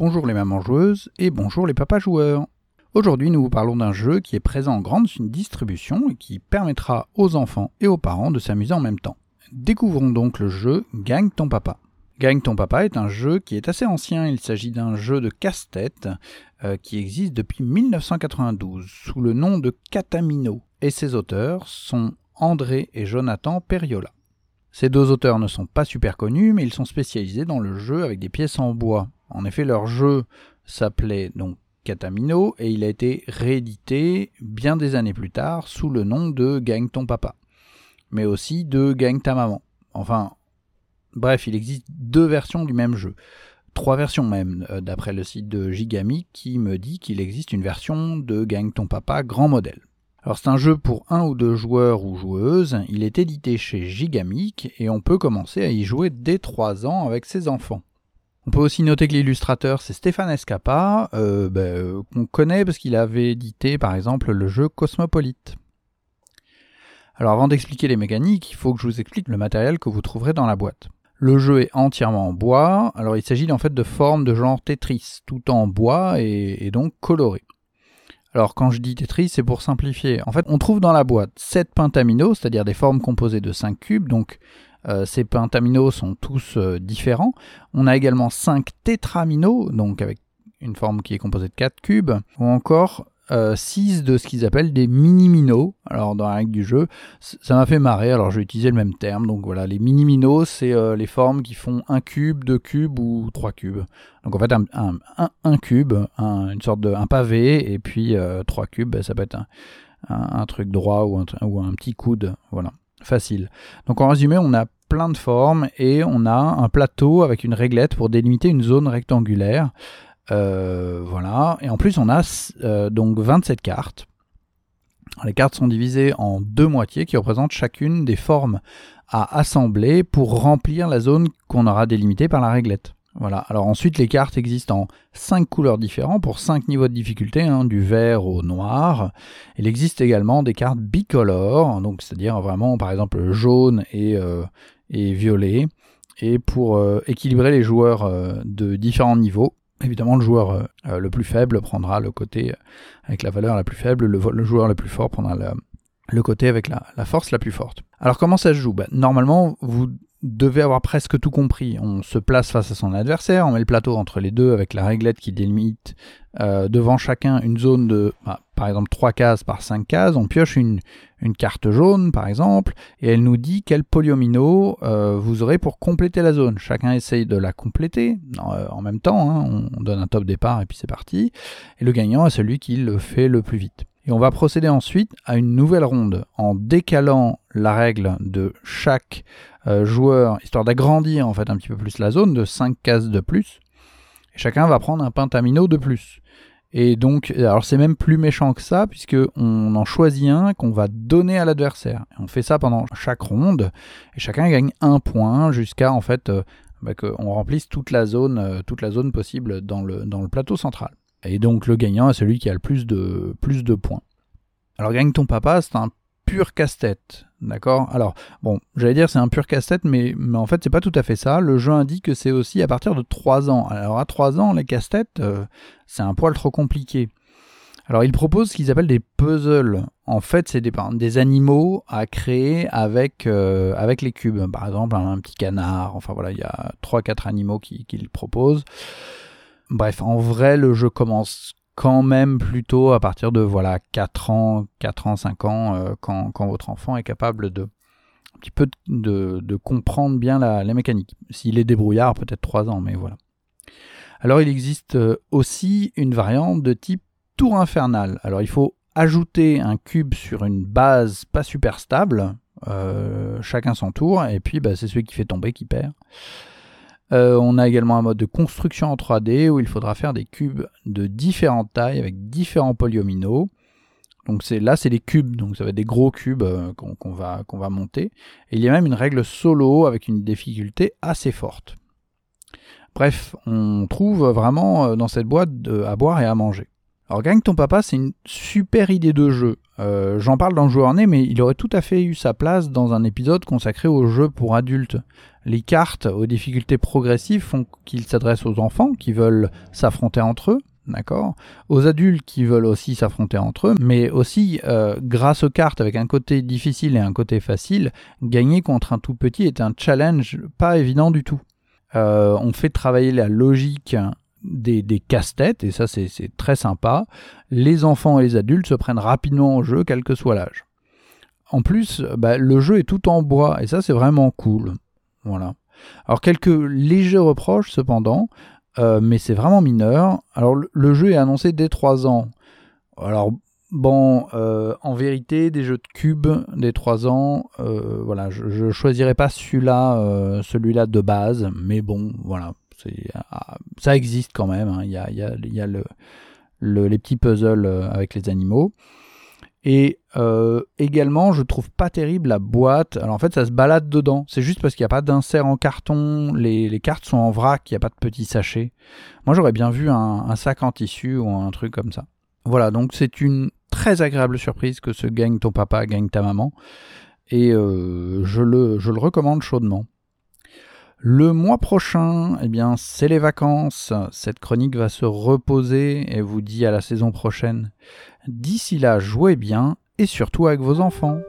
Bonjour les mamans joueuses et bonjour les papas joueurs. Aujourd'hui, nous vous parlons d'un jeu qui est présent en grande distribution et qui permettra aux enfants et aux parents de s'amuser en même temps. Découvrons donc le jeu Gagne ton papa. Gagne ton papa est un jeu qui est assez ancien, il s'agit d'un jeu de casse-tête euh, qui existe depuis 1992 sous le nom de Catamino et ses auteurs sont André et Jonathan Periola. Ces deux auteurs ne sont pas super connus, mais ils sont spécialisés dans le jeu avec des pièces en bois. En effet, leur jeu s'appelait donc Catamino et il a été réédité bien des années plus tard sous le nom de Gagne ton papa, mais aussi de Gagne ta maman. Enfin, bref, il existe deux versions du même jeu. Trois versions même, euh, d'après le site de Gigami qui me dit qu'il existe une version de Gagne ton papa grand modèle. Alors c'est un jeu pour un ou deux joueurs ou joueuses, il est édité chez Gigamic et on peut commencer à y jouer dès 3 ans avec ses enfants. On peut aussi noter que l'illustrateur c'est Stéphane Escapa, euh, ben, qu'on connaît parce qu'il avait édité par exemple le jeu Cosmopolite. Alors avant d'expliquer les mécaniques, il faut que je vous explique le matériel que vous trouverez dans la boîte. Le jeu est entièrement en bois, alors il s'agit en fait de formes de genre Tetris, tout en bois et, donc colorées. Alors quand je dis Tetris, c'est pour simplifier. En fait, on trouve dans la boîte 7 pentaminos, c'est-à-dire des formes composées de 5 cubes, donc euh, ces pentaminos sont tous euh, différents. On a également 5 tétraminos, donc avec une forme qui est composée de 4 cubes, ou encore 6 euh, de ce qu'ils appellent des mini-minos. Alors dans la règle du jeu, ça m'a fait marrer, alors je vais utiliser le même terme. Donc voilà, les mini-minos, c'est les formes qui font un cube, deux cubes ou trois cubes. Donc en fait, un, un, cube, une sorte de un pavé, et puis euh, trois cubes, ben, ça peut être un, truc droit ou un, ou un petit coude. Voilà, facile. Donc en résumé, on a plein de formes et on a un plateau avec une réglette pour délimiter une zone rectangulaire. Euh, voilà. Et en plus, on a euh, donc 27 cartes. Les cartes sont divisées en deux moitiés qui représentent chacune des formes à assembler pour remplir la zone qu'on aura délimitée par la réglette. Voilà. Alors ensuite, les cartes existent en 5 couleurs différentes pour 5 niveaux de difficulté, hein, du vert au noir. Il existe également des cartes bicolores, donc c'est-à-dire vraiment par exemple jaune et, euh, et violet. Et pour équilibrer les joueurs de différents niveaux, Évidemment, le joueur euh, le plus faible prendra le côté avec la valeur la plus faible, le, joueur le plus fort prendra le côté avec la, force la plus forte. Alors comment ça se joue? Bah, Normalement, vous devez avoir presque tout compris. On se place face à son adversaire, on met le plateau entre les deux avec la réglette qui délimite euh, devant chacun une zone de, bah, par exemple, 3 cases par 5 cases. On pioche une, une, carte jaune, par exemple, et elle nous dit quel polyomino euh, vous aurez pour compléter la zone. Chacun essaye de la compléter euh, en même temps. Hein. On donne un top départ et puis c'est parti. Et le gagnant est celui qui le fait le plus vite. Et on va procéder ensuite à une nouvelle ronde en décalant la règle de chaque euh, joueur, histoire d'agrandir en fait un petit peu plus la zone de 5 cases de plus. Et chacun va prendre un pentamino de plus. Et donc, alors c'est même plus méchant que ça, puisque on en choisit un qu'on va donner à l'adversaire. On fait ça pendant chaque ronde, et chacun gagne un point jusqu'à en fait euh, bah, qu'on remplisse toute la zone, euh, toute la zone possible dans le, dans le plateau central. Et donc le gagnant est celui qui a le plus de, plus de points. Alors gagne ton papa, c'est un pur casse-tête. D'accord? Alors, bon, j'allais dire c'est un pur casse-tête, mais, en fait, c'est pas tout à fait ça. Le jeu indique que c'est aussi à partir de 3 ans. Alors, à 3 ans, les casse-têtes, euh, c'est un poil trop compliqué. Alors, il propose ce qu'ils appellent des puzzles. En fait, c'est des, animaux à créer avec, euh, avec les cubes. Par exemple, un, petit canard. Enfin, voilà, il y a 3-4 animaux qu'il qui propose. Bref, en vrai, le jeu commence quand même plutôt à partir de voilà 4 ans, 4 ans, 5 ans, euh, quand, votre enfant est capable de un de, comprendre bien la, mécanique. S'il est débrouillard, peut-être 3 ans, mais voilà. Alors il existe euh, aussi une variante de type tour infernal. Alors il faut ajouter un cube sur une base pas super stable, euh, chacun son tour, et puis bah, c'est celui qui fait tomber qui perd. Euh, on a également un mode de construction en 3D où il faudra faire des cubes de différentes tailles avec différents polyomino. Donc là c'est des cubes, donc ça va être des gros cubes euh, qu'on va, monter. Et il y a même une règle solo avec une difficulté assez forte. Bref, on trouve vraiment euh, dans cette boîte à boire et à manger. Alors Gagne ton papa, c'est une super idée de jeu. Euh, j'en parle dans le joueur né, mais il aurait tout à fait eu sa place dans un épisode consacré aux jeux pour adultes. Les cartes aux difficultés progressives font qu'il s'adresse aux enfants qui veulent s'affronter entre eux, d'accord? Aux adultes qui veulent aussi s'affronter entre eux, mais aussi, euh, grâce aux cartes avec un côté difficile et un côté facile, gagner contre un tout petit est un challenge pas évident du tout. Euh, on fait travailler la logique des, casse-têtes, et ça c'est très sympa. Les enfants et les adultes se prennent rapidement au jeu, quel que soit l'âge. En plus, bah, le jeu est tout en bois, et ça c'est vraiment cool. Voilà. Alors quelques légers reproches cependant, euh, mais c'est vraiment mineur. Alors le, jeu est annoncé dès 3 ans. Alors bon, euh, en vérité, des jeux de cubes dès 3 ans, euh, voilà, je, ne choisirais pas celui-là, celui-là de base, mais bon, voilà, ça existe quand même. Hein. Il y a, les petits puzzles avec les animaux. Et euh, également, je trouve pas terrible la boîte. Alors en fait, ça se balade dedans. C'est juste parce qu'il n'y a pas d'insert en carton. Les, cartes sont en vrac, il n'y a pas de petits sachets. Moi, j'aurais bien vu un, sac en tissu ou un truc comme ça. Voilà, donc c'est une très agréable surprise que ce gagne ton papa, gagne ta maman. Et euh, je, le, je le recommande chaudement. Le mois prochain, eh bien, c'est les vacances. Cette chronique va se reposer et vous dit à la saison prochaine. D'ici là, jouez bien et surtout avec vos enfants.